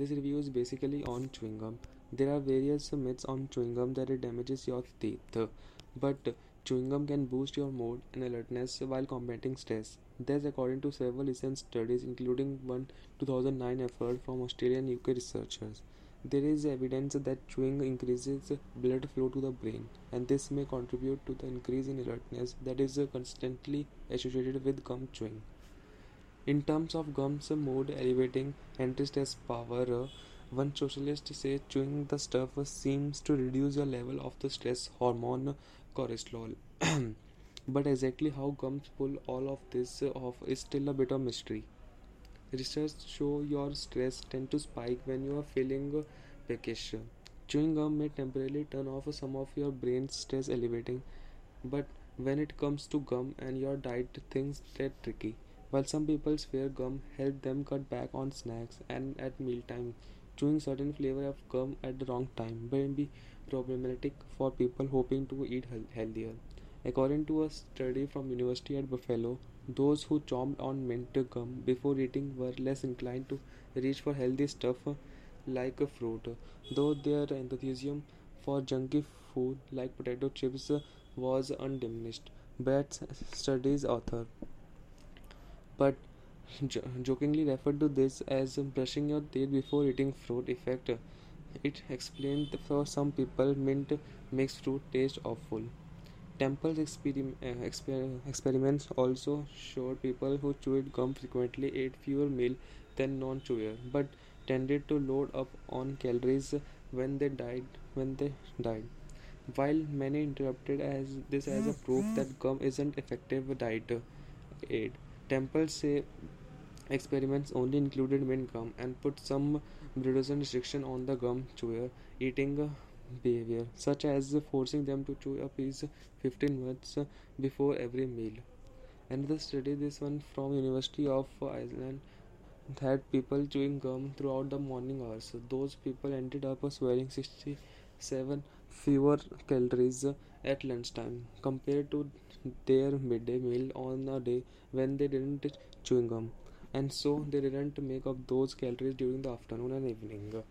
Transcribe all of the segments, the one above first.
This review is basically on chewing gum. There are various myths on chewing gum that it damages your teeth, but chewing gum can boost your mood and alertness while combating stress. This according to several recent studies, including one 2009 effort from Australian UK researchers. There is evidence that chewing increases blood flow to the brain, and this may contribute to the increase in alertness that is constantly associated with gum chewing. In terms of gum's mood elevating anti-stress power, one socialist says chewing the stuff seems to reduce your level of the stress hormone cortisol. but exactly how gums pull all of this off is still a bit of mystery. Research show your stress tend to spike when you are feeling peckish. Chewing gum may temporarily turn off some of your brain's stress elevating, but when it comes to gum and your diet, things get tricky. While some people swear gum helped them cut back on snacks and at mealtime, chewing certain flavor of gum at the wrong time may be problematic for people hoping to eat healthier. According to a study from University at Buffalo, those who chomped on mint gum before eating were less inclined to reach for healthy stuff like fruit, though their enthusiasm for junky food like potato chips was undiminished. Bat studies author but jokingly referred to this as brushing your teeth before eating fruit effect. It explained for some people mint makes fruit taste awful. Temple's experim- uh, exper- experiments also showed people who chewed gum frequently ate fewer meals than non-chewer, but tended to load up on calories when they died. When they died, while many interpreted as this as a proof that gum isn't effective diet aid. Temple say experiments only included mint gum and put some burdensome restriction on the gum chewer eating behavior, such as forcing them to chew a piece 15 minutes before every meal. Another study, this one from University of Iceland, had people chewing gum throughout the morning hours. Those people ended up swallowing 67 fewer calories at lunchtime compared to their midday meal on a day when they didn't chewing gum. And so they didn't make up those calories during the afternoon and evening.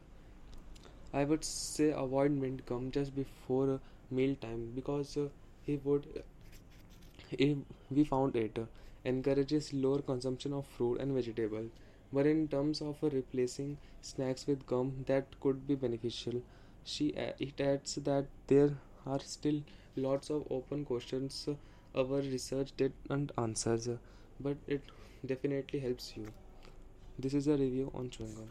I would say avoid mint gum just before meal time because he would if we found it encourages lower consumption of fruit and vegetable. But in terms of replacing snacks with gum that could be beneficial she it adds that there are still lots of open questions our research didn't answer but it definitely helps you. This is a review on chewing gum